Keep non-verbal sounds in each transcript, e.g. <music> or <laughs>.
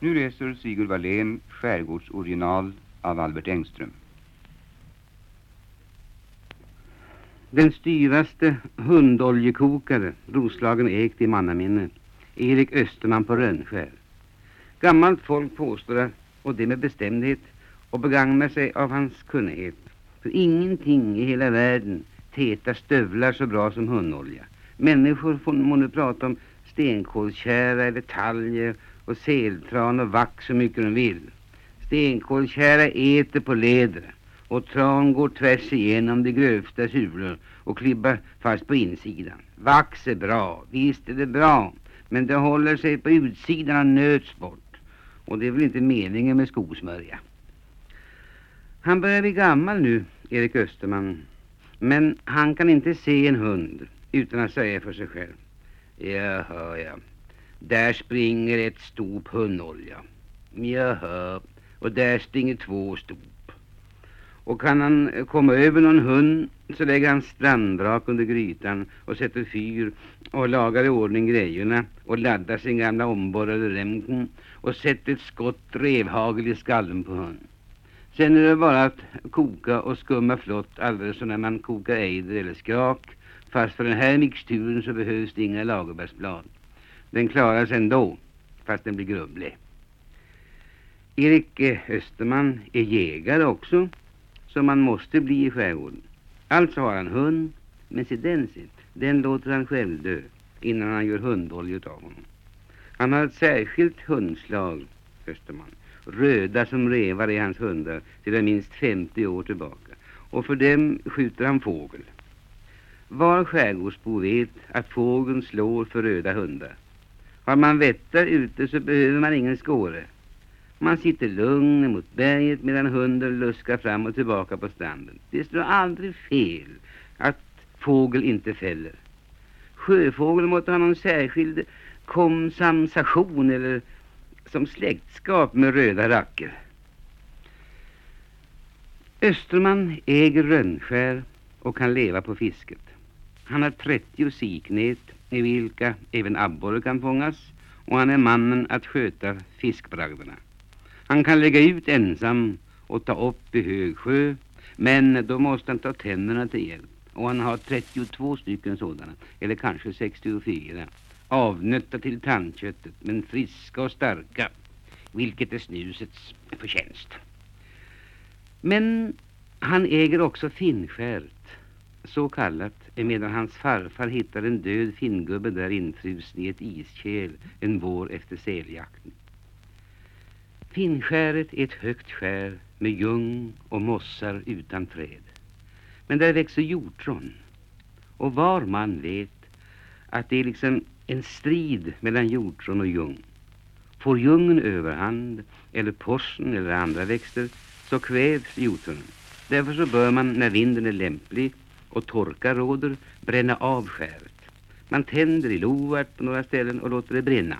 Nu läser Sigurd Wallén Skärgårdsoriginal av Albert Engström. Den styvaste hundoljekokare Roslagen ägt i mannaminne Erik Österman på Rönnskär. Gammalt folk påstår och det med bestämdhet och begagnar sig av hans kunnighet. För ingenting i hela världen tätar stövlar så bra som hundolja. Människor får må nu prata om stenkolskära eller taljer och seltran och vax så mycket de vill. Stenkolkära äter på läder och tran går tvärs igenom de grövsta sulor och klibbar fast på insidan. Vax är bra, visst är det bra, men det håller sig på utsidan och nöts bort. Och det är väl inte meningen med skosmörja. Han börjar bli gammal nu, Erik Österman. Men han kan inte se en hund utan att säga för sig själv. Jaha, ja. Där springer ett stop hundolja. Jaha, och där springer två stop. Och kan han eh, komma över någon hund så lägger han strandrak under grytan och sätter fyr och lagar i ordning grejerna och laddar sin gamla omborrade Remken och sätter ett skott revhagel i skallen på hunden. Sen är det bara att koka och skumma flott alldeles som när man kokar ejder eller skrak. Fast för den här mixturen så behövs det inga lagerbärsblad. Den klarar sig ändå, fast den blir grumlig. Erik eh, Österman är jägare också, som man måste bli i skärgården. Alltså har han hund, men se den sitt, den låter han själv dö innan han gör hundolja av honom. Han har ett särskilt hundslag, Österman. Röda som revar är hans hundar sedan minst 50 år tillbaka. Och för dem skjuter han fågel. Var skärgårdsbo vet att fågeln slår för röda hundar. Har man vättar ute så behöver man ingen skåre. Man sitter lugn mot berget medan hunden luskar fram och tillbaka på stranden. Det står aldrig fel att fågel inte fäller. Sjöfågel måste ha någon särskild komsamsation eller som släktskap med röda racker. Österman äger Rönnskär och kan leva på fisket. Han har 30 siknät i vilka även abborre kan fångas och han är mannen att sköta fiskbragderna. Han kan lägga ut ensam och ta upp i hög sjö men då måste han ta tänderna till hjälp och han har 32 stycken sådana eller kanske 64 avnötta till tandköttet men friska och starka vilket är snusets förtjänst. Men han äger också finskär så kallat, medan hans farfar hittar en död finngubbe där infrusen i ett iskärl en vår efter säljakten. Finnskäret är ett högt skär med ljung och mossar utan träd. Men där växer hjortron. Och var man vet att det är liksom en strid mellan hjortron och ljung. Får ljungen överhand eller porsen eller andra växter så kvävs hjortronen. Därför så bör man när vinden är lämplig och torka råder bränna av skäret. Man tänder i lovart på några ställen och låter det brinna.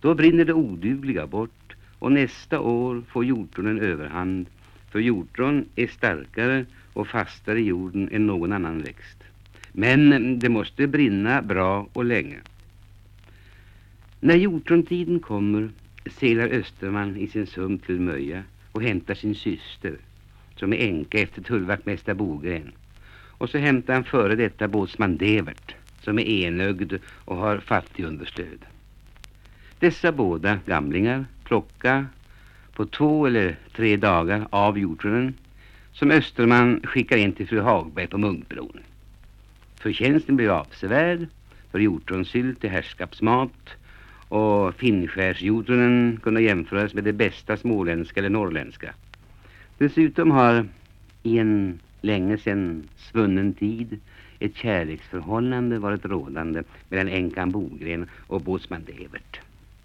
Då brinner det odugliga bort och nästa år får hjortronen överhand för hjortron är starkare och fastare i jorden än någon annan växt. Men det måste brinna bra och länge. När hjortrontiden kommer seglar Österman i sin sump till Möja och hämtar sin syster som är änka efter tullvaktmästare Bogren. Och så hämtar han före detta båtsman Devert som är enögd och har fattigunderstöd. Dessa båda gamlingar plocka på två eller tre dagar av hjortronen som Österman skickar in till fru Hagberg på Munkbron. Förtjänsten blir avsevärd för hjortronsylt är herrskapsmat och finskärsjordrunnen kunde jämföras med det bästa småländska eller norrländska. Dessutom har i en länge sedan svunnen tid ett kärleksförhållande varit rådande mellan änkan Bogren och båtsman Devert.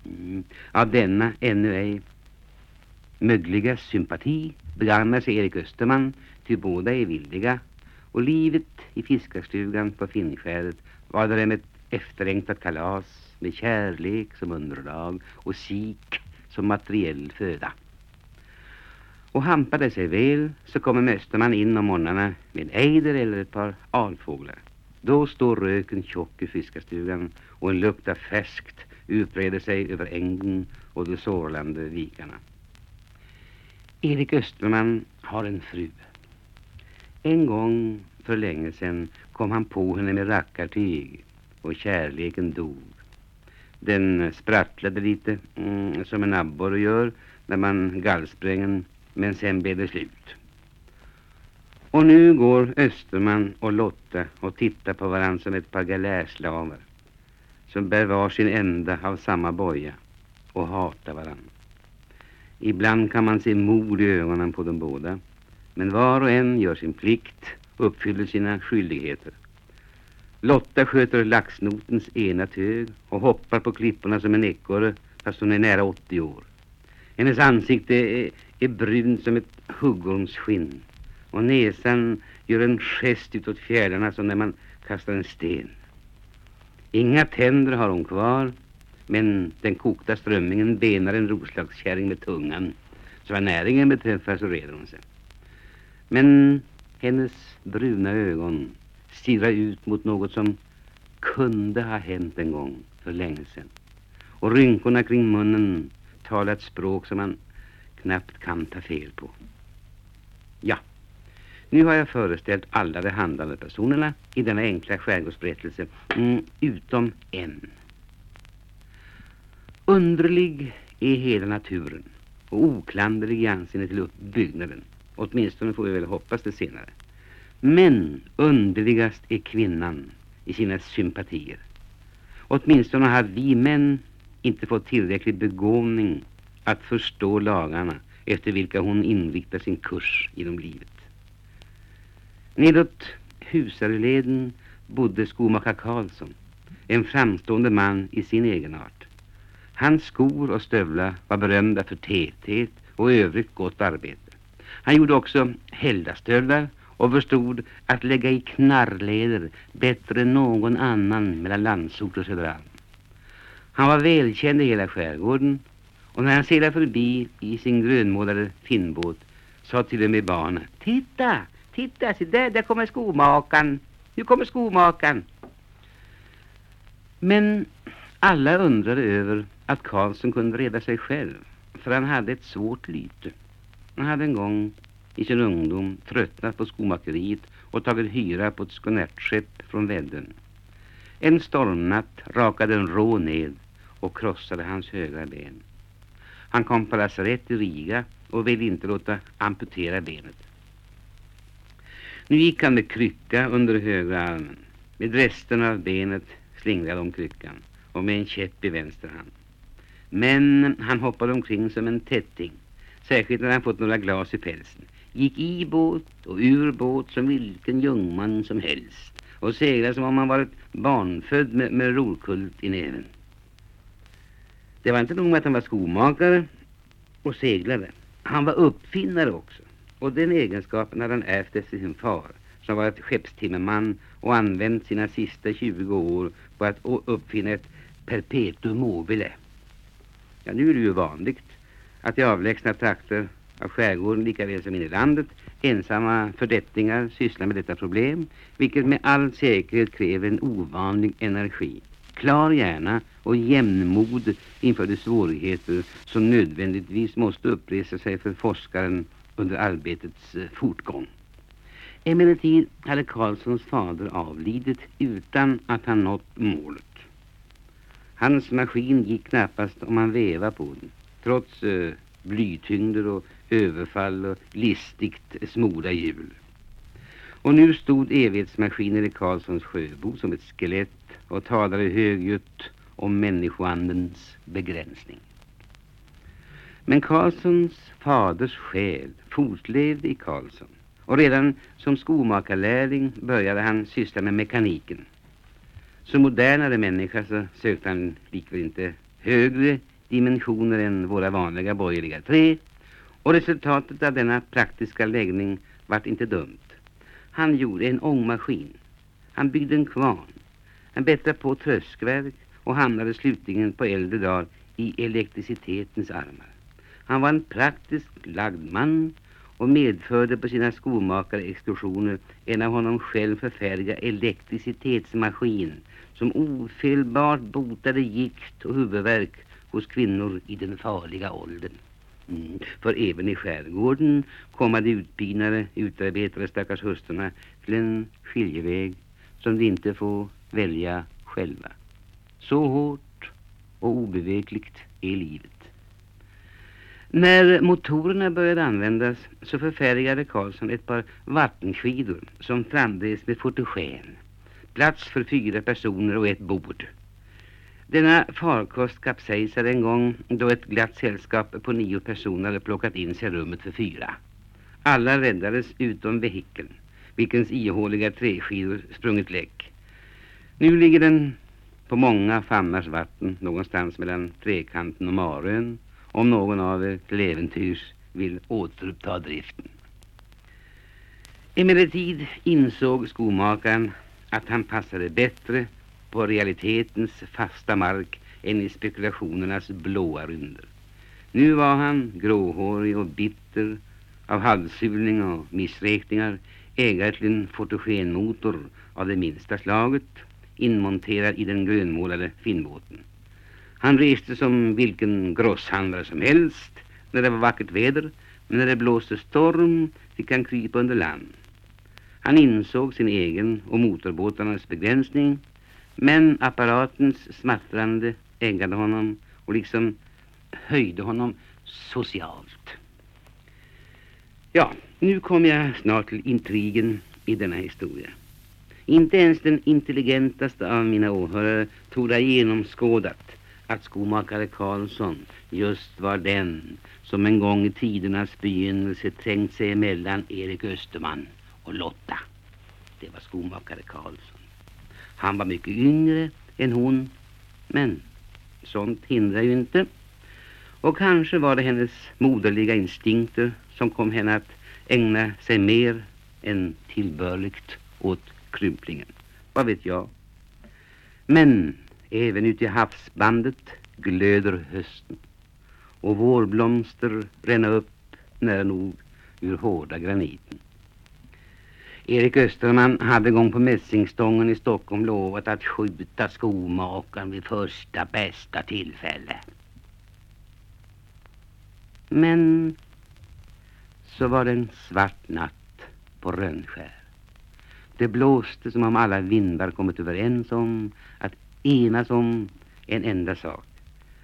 Mm. Av denna ännu ej mögliga sympati begagnar sig Erik Österman till båda är villiga och livet i fiskarstugan på Finnskäret var där ett efterlängtat kalas med kärlek som underlag och sik som materiell föda. Och hampar det sig väl så kommer mästerman in om morgnarna med ejder eller ett par alfåglar. Då står röken tjock i fiskarstugan och en lukt av färskt utbreder sig över ängen och de sorlande vikarna. Erik Österman har en fru. En gång för länge sedan kom han på henne med rackartyg och kärleken dog. Den sprattlade lite mm, som en abborre gör när man gallspränger men sen blev det slut. Och nu går Österman och Lotta och tittar på varandra som ett par galärslavar som bär var sin ända av samma boja och hatar varandra. Ibland kan man se mod i ögonen på dem båda men var och en gör sin plikt och uppfyller sina skyldigheter. Lotta sköter laxnotens ena tög och hoppar på klipporna som en ekorre fast hon är nära 80 år. Hennes ansikte är, är brunt som ett huggormsskinn och näsan gör en gest utåt fjärdarna som när man kastar en sten. Inga tänder har hon kvar men den kokta strömmingen benar en roslagskärring med tungan så vad näringen beträffar så reder hon sig. Men hennes bruna ögon stirrar ut mot något som kunde ha hänt en gång för länge sedan. Och rynkorna kring munnen talar ett språk som man knappt kan ta fel på. Ja, nu har jag föreställt alla de handlande personerna i denna enkla skärgårdsberättelse, mm, utom en. Underlig är hela naturen och oklanderlig i anseende till uppbyggnaden. Åtminstone får vi väl hoppas det senare. Men underligast är kvinnan i sina sympatier. Åtminstone har vi män inte fått tillräcklig begåvning att förstå lagarna efter vilka hon inriktar sin kurs genom livet. Nedåt Husareleden bodde skomakar Karlsson, en framstående man i sin egenart. Hans skor och stövlar var berömda för täthet och övrigt gott arbete. Han gjorde också häldastövlar och förstod att lägga i knarrleder bättre än någon annan mellan Landsort och Söderarm. Han var välkänd i hela skärgården och när han seglade förbi i sin grönmålade finnbåt sa till och med barnen Titta, titta, se där, där kommer skomakaren. Nu kommer skomakaren. Men alla undrade över att Karlsson kunde reda sig själv för han hade ett svårt lyte. Han hade en gång i sin ungdom tröttnat på skomakeriet och tagit hyra på ett skonertskepp från Väddön. En stormnatt rakade en rå ned och krossade hans högra ben. Han kom på lasarett i Riga och ville inte låta amputera benet. Nu gick han med krycka under högra armen. Med resten av benet slingrade om kryckan och med en käpp i vänster hand. Men han hoppade omkring som en tätting, särskilt när han fått några glas i pälsen. Gick i båt och ur båt som vilken jungman som helst och seglade som om han varit barnfödd med, med rorkult i näven. Det var inte nog med att han var skomakare och seglare. Han var uppfinnare också. Och den egenskapen hade han ärvt efter sin far som var ett skeppstimmerman och använt sina sista 20 år på att uppfinna ett perpetuum mobile. Ja, nu är det ju vanligt att i avlägsna trakter av skärgården lika väl som in i landet ensamma fördättningar sysslar med detta problem vilket med all säkerhet kräver en ovanlig energi klar hjärna och jämnmod inför de svårigheter som nödvändigtvis måste uppresa sig för forskaren under arbetets eh, fortgång. Emellertid hade Karlssons fader avlidit utan att han nått målet. Hans maskin gick knappast om man vävade på den, trots eh, blytyngder och överfall och listigt eh, smorda hjul. Och nu stod evighetsmaskinen i Karlssons sjöbo som ett skelett och talade högljutt om människoandens begränsning. Men Karlssons faders själ fortlevde i Karlsson och redan som skomakarlärling började han syssla med mekaniken. Som modernare människa så sökte han likväl inte högre dimensioner än våra vanliga borgerliga tre och resultatet av denna praktiska läggning vart inte dumt. Han gjorde en ångmaskin. Han byggde en kvarn. Han bättrade på tröskverk och hamnade slutligen på äldre dagar i elektricitetens armar. Han var en praktiskt lagd man och medförde på sina skomakarexkursioner en av honom själv förfärdiga elektricitetsmaskin som ofelbart botade gikt och huvudvärk hos kvinnor i den farliga åldern. Mm. För även i skärgården komma de utpinade, utarbetade stackars hustrurna till en skiljeväg som de inte får välja själva. Så hårt och obevekligt är livet. När motorerna började användas så förfärgade Karlsson ett par vattenskidor som framdrevs med fotogen. Plats för fyra personer och ett bord. Denna farkost kapsejsade en gång då ett glatt sällskap på nio personer hade plockat in sig i rummet för fyra. Alla räddades utom vehikeln, vilkens ihåliga träskidor sprungit läck. Nu ligger den på många fammars vatten någonstans mellan Trekanten och Marön om någon av er till äventyrs vill återuppta driften. Emellertid insåg skomakaren att han passade bättre på realitetens fasta mark än i spekulationernas blåa rymder. Nu var han gråhårig och bitter av halssulning och missräkningar ägare till en fotogenmotor av det minsta slaget inmonterad i den grönmålade finnbåten. Han reste som vilken grosshandlare som helst när det var vackert väder, men när det blåste storm fick han krypa under land. Han insåg sin egen och motorbåtarnas begränsning, men apparatens smattrande äggade honom och liksom höjde honom socialt. Ja, nu kommer jag snart till intrigen i denna historia. Inte ens den intelligentaste av mina åhörare tog ha genomskådat att skomakare Karlsson just var den som en gång i tidernas begynnelse trängt sig emellan Erik Österman och Lotta. Det var skomakare Karlsson. Han var mycket yngre än hon, men sånt hindrar ju inte. Och kanske var det hennes moderliga instinkter som kom henne att ägna sig mer än tillbörligt åt krymplingen. Vad vet jag? Men även ute i havsbandet glöder hösten och vårblomster ränna upp nära nog ur hårda graniten. Erik Österman hade gång på Mässingstången i Stockholm lovat att skjuta skomakaren vid första bästa tillfälle. Men så var det en svart natt på Rönnskär. Det blåste som om alla vindar kommit överens om att enas om en enda sak.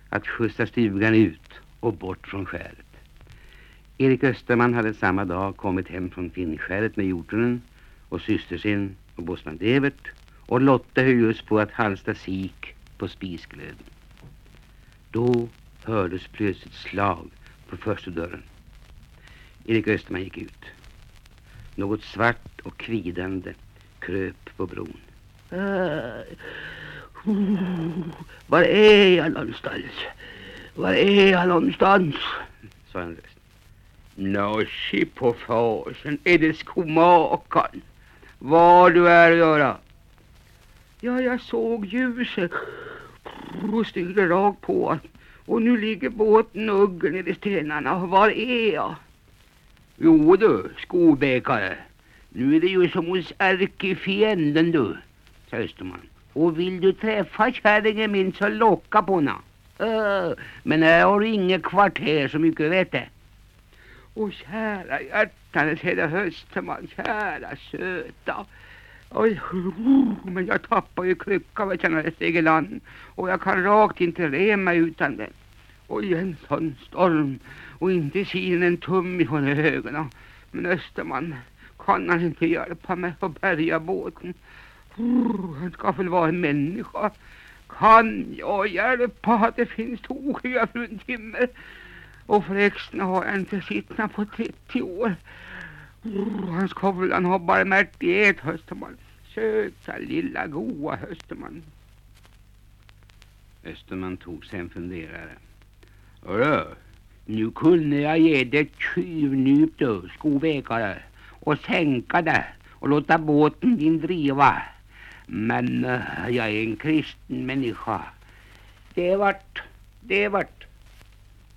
Att skjutsa stugan ut och bort från skäret. Erik Österman hade samma dag kommit hem från Finnskäret med hjortronen och systersen och bossman Evert och Lotta höll just på att halsta sik på spisglöden. Då hördes plötsligt slag på första dörren. Erik Österman gick ut. Något svart och kvidande kröp på bron. Äh, var är jag någonstans? Var är jag någonstans? sa en röst. Nå, se på fasen, är det skomakaren? Vad du är att göra? Ja, jag såg ljuset och styrde rakt på och nu ligger båten ugger nere i stenarna. Var är jag? Jo du, skobäkare. Nu är det ju som hos ärkefienden du, sa Österman. Och vill du träffa kärringen min så locka på henne. Uh, men här har du inget kvarter så mycket vet det. Åh kära hjärtanes hela Österman, kära söta. Oj, oh, men jag tappar ju kryckan vet jag när jag steg i land. Och jag kan rakt inte re mig utan den. Oj, en sån storm. Och inte sin en tum ifrån ögonen. Men Österman, kan han inte hjälpa mig att bärga båten? Oh, han ska väl vara en människa. Kan jag hjälpa att det finns tokiga fruntimmer? Och förresten har jag inte sett på 30 år. Han ska väl han ha barmhärtighet, Österman. Söta lilla goa Österman. Österman tog sig en funderare. Hörru, nu kunde jag ge dig ett tjuvnyp du, skovekare, och sänka det och låta båten din driva. Men uh, jag är en kristen människa. Det vart, det vart.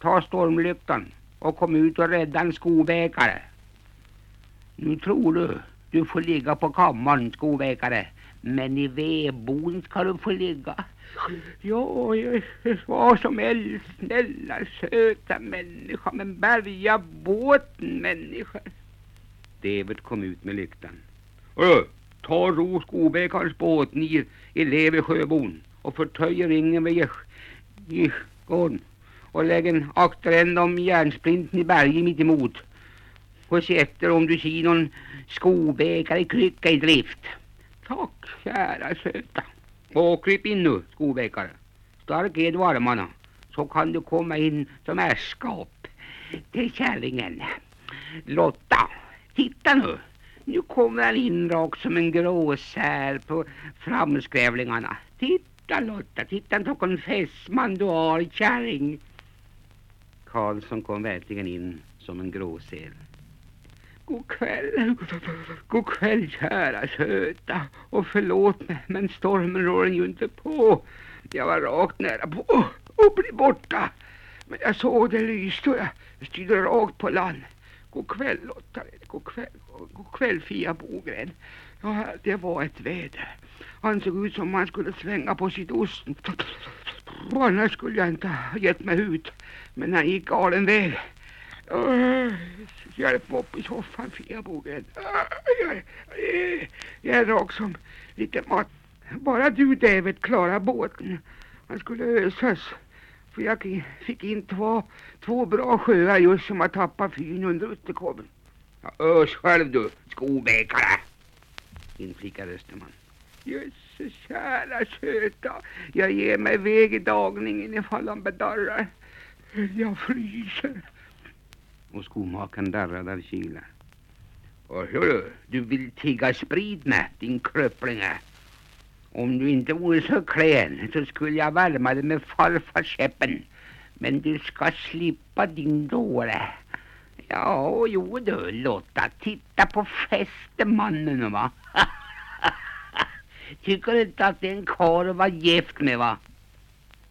Ta stormlyktan och kom ut och rädda en skoväkare. Nu tror du du får ligga på kammaren, skoväkare, Men i vedboden ska du få ligga. Ja, vad som helst snälla, söta människa, men bärga båten människa. David kom ut med lyktan. Ö, ta ro Skobäckars båt ner i Levesjöbon och förtöj ringen vid gården och lägg en akterända om järnsplinten i berget mitt emot och se efter om du ser någon skobäkare krycka i drift. Tack, kära söta. Och kryp in nu, skobäkare. Stark är du armarna, så kan du komma in som ärskap till kärringen. Lotta, titta nu. Nu kommer han in rakt som en gråsär på framskrävlingarna. Titta Lotta, titta vilken fästman du har, kärring. Karlsson kom verkligen in som en gråsäl. God kväll, god kväll kära söta och förlåt mig men stormen rår ju inte på. Jag var rakt nära på att bli borta. Men jag såg det lyste och jag styrde rakt på land. God kväll Lotta, god kväll, god kväll Fia Bogren. Ja, det var ett väder. Han såg ut som om han skulle svänga på sitt Annars skulle jag inte ha gett mig ut. Men han gick galen väg. Uh, hjälp mig upp i soffan. Uh, jag, jag, jag är rak som lite mat. Bara du, David, klarar båten. Han skulle ösas. För jag fick in två, två bra sjöar just som att tappa fyn under utterkobben. Ja, ös själv du, skobäkare, inflikade Österman. Jösses kära söta, jag ger mig iväg i dagningen ifall han bedarrar. Jag fryser. Och skomakaren darrade av kyla. Och du, du vill tigga sprit med, din kröplinge. Om du inte vore så klen så skulle jag värma dig med farfarskäppen. Men du ska slippa din dåre. Ja, jo du Lotta, titta på fästemannen va. <laughs> Tycker du inte att det är en karl att vara gift med va?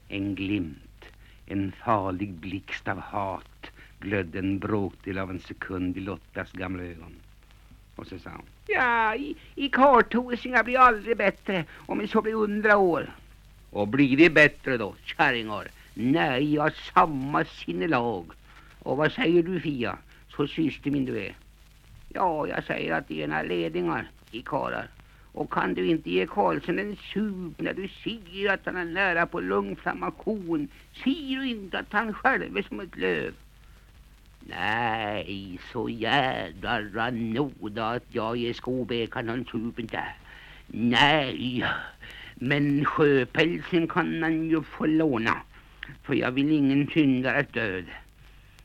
En glimt, en farlig blixt av hat glödde en bråkdel av en sekund i Lottas gamla ögon. Och så sa hon. Ja, i, i kartosingar blir aldrig bättre om vi så blir hundra år. Och blir det bättre då, kärringar? Nej, jag har samma sinnelag. Och vad säger du Fia, så syster min du är? Ja, jag säger att det är ena ledningar i karlar. Och kan du inte ge Karlsson en sup när du ser att han är nära på lungflammation? Ser du inte att han själv är som ett löv? Nej, så jädra noda att jag ger skobäkaren en sup inte. Nej, men sjöpälsen kan han ju få låna. För jag vill ingen syndare död.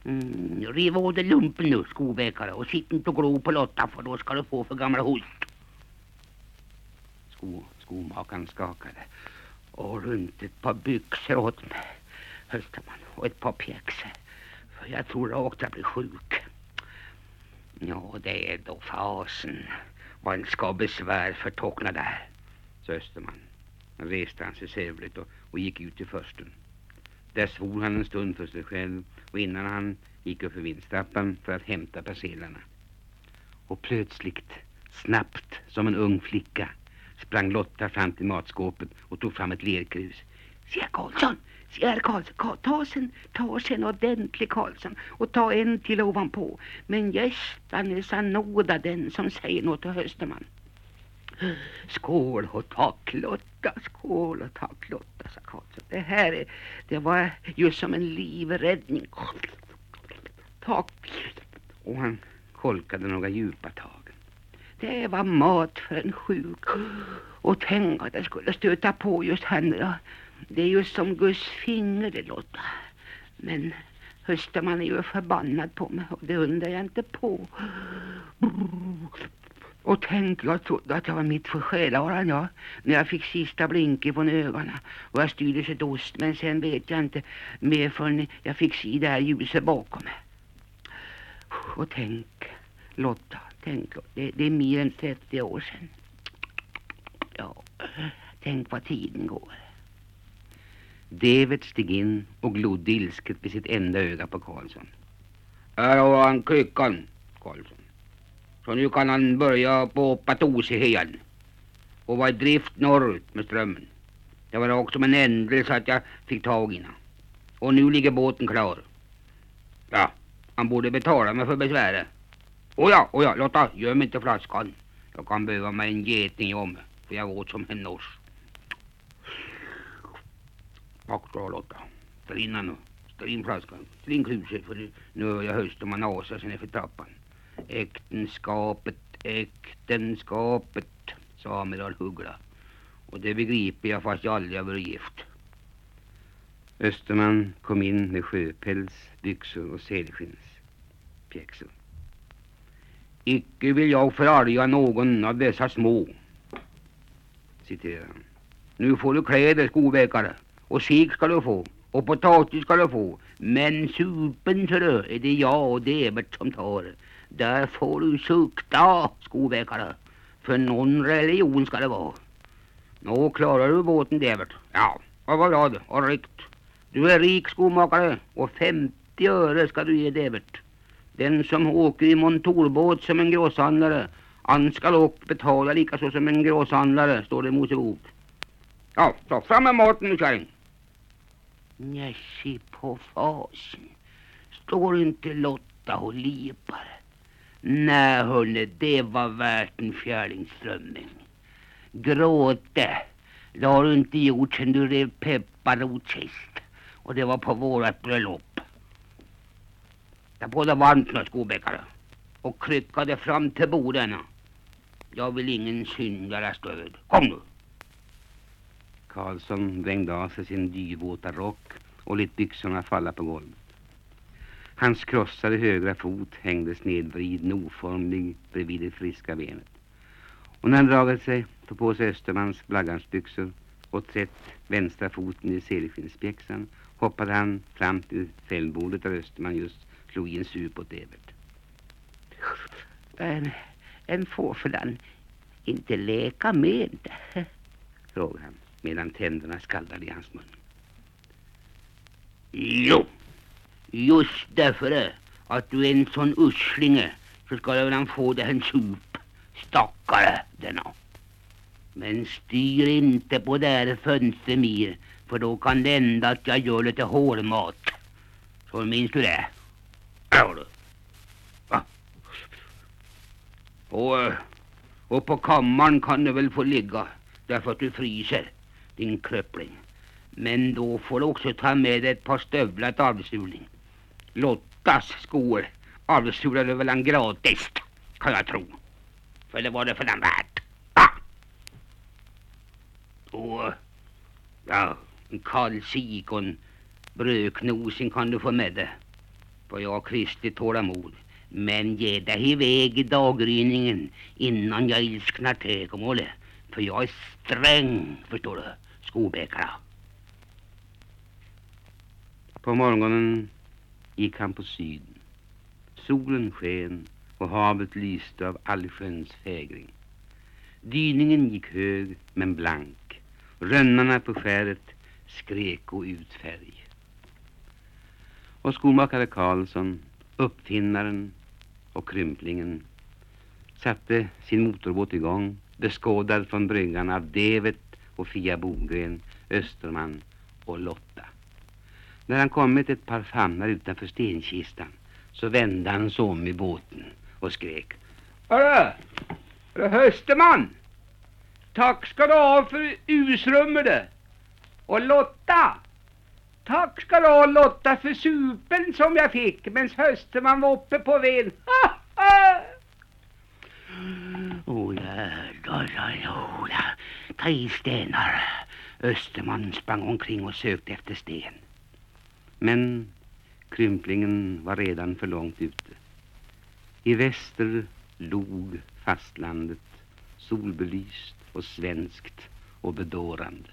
Mm, riv av dig lumpen nu, skobekare, och sitt inte och glo på Lotta för då ska du få för gamla host. Sko, skomakaren skakade och runt ett par byxor åt mig, Österman och ett par pjäxor. För jag tror rakt jag blir sjuk. Ja, det är då fasen. Vad en ska besvär förtorkna där, sa Österman. Då reste han sig sävligt och, och gick ut i försten. Där svor han en stund för sig själv och innan han gick upp för vindstrappan för att hämta persillerna. Och plötsligt, snabbt som en ung flicka, sprang Lotta fram till matskåpet och tog fram ett lerkrus. Se Karlsson, se här Karlsson, ta sen, ta sen ordentlig Karlsson och ta en till ovanpå. Men gästan är den som säger något till Hösterman. Skål och tack Lotta, skål och tack Lotta, sa Karlsson. Det här är, det var just som en livräddning. Tack. Och han kolkade några djupa tag. Det var mat för en sjuk. Och tänk att jag skulle stöta på just henne. Det är ju som Guds finger det låter. Men Hösterman är ju förbannad på mig och det undrar jag inte på. Och tänk, jag trodde att jag var mitt för själaran, ja. När jag fick sista blinken från ögonen. Och jag styrde sig ost, men sen vet jag inte mer förrän jag fick se det här ljuset bakom mig. Och tänk, Lotta, tänk, det, det är mer än 30 år sedan. Ja, tänk vad tiden går. David steg in och glodde ilsket med sitt enda öga på Karlsson. Här har han kryckan, Karlsson. Så nu kan han börja på patosigheten. och var i drift norrut med strömmen. Det var också en ändelse att jag fick tag i henne. Och nu ligger båten klar. Ja, han borde betala mig för besväret. Oja, oja, Lotta, göm inte flaskan. Jag kan behöva mig en geting om, för jag åt som en nors. Tack då Lotta. Ställ in nu. Ställ in flaskan. Ställ in kruset, för nu hör jag hösten asar sig nerför trappan. Äktenskapet, äktenskapet, sa amiral Huggla. Och det begriper jag fast jag aldrig har varit gift. Österman kom in med sjöpäls, byxor och sälskinnspjäxor. Icke vill jag förarga någon av dessa små, citerar han. Nu får du kläder, skoväkare, och sik ska du få, och potatis ska du få. Men supen, du, är det jag och Debert som tar. Där får du sukta, skoväkare. För någon religion ska det vara. Nå klarar du båten, Debert. Ja, och var glad och rikt. Du är rik skomakare och 50 öre ska du ge Debert. Den som åker i montorbåt som en gråshandlare, han ska och betala lika så som en gråshandlare, står det i Mosebok. Ja, så fram med maten nu kärring. Nej, se på fasen. Står inte Lotta och lipar? Nej, hörni, det var värt en fjärlingsströmming. Gråte, det har du inte gjort sen du rev pepparrot sist. Och det var på vårat bröllop. Jag på varmt nu, skobäckare. Och kryckade fram till borden. Jag vill ingen syndare stöd. Kom nu. Karlsson drängde av sig sin dyvåta rock och lät byxorna falla på golvet. Hans krossade högra fot hängde snedvriden oformlig bredvid det friska benet. Och när han dragit sig, tog på sig Östermans blaggansbyxor och trätt vänstra foten i selsskinnspjäxan hoppade han fram till fällbordet där Österman just slog i en sup åt Evert. En, en fåflan inte leka med, frågade han medan tänderna skallrade i hans mun. Jo, just därför att du är en sån uslinge så ska du väl få dig en sup, stackare denna. Men styr inte på det här fönstret mer, för då kan det hända att jag gör lite hårmat. Så minns du det? Ja du. Va? Och, eh, och på kammaren kan du väl få ligga därför att du fryser, din kröppling. Men då får du också ta med dig ett par stövlar till avsulning. Lottas skor avsulade väl han gratis, kan jag tro. För det var det för den värt. Ah! Och, ja, en kall sik och en kan du få med dig och jag har Kristi tålamod. Men ge dig iväg i daggryningen innan jag ilsknar tegomålet. För jag är sträng, förstår du, skobäkare. På morgonen gick han på syden. Solen sken och havet lyste av allsköns fägring. Dyningen gick hög men blank. Rönnarna på skäret skrek och ut färg. Och skomakare Karlsson, uppfinnaren och krymplingen satte sin motorbåt igång beskådad från bryggan av Devet och Fia Bogren, Österman och Lotta. När han kommit ett par famnar utanför stenkistan så vände han sig om i båten och skrek. Hörru, hörru Hösterman! Tack ska du ha för usrummet. Och Lotta! Tack ska du ha Lotta för supen som jag fick medan Hösterman var uppe på ved. Åh jävlar, ta tre stenar. Österman sprang omkring och sökte efter sten. Men krymplingen var redan för långt ute. I väster log fastlandet solbelyst och svenskt och bedårande.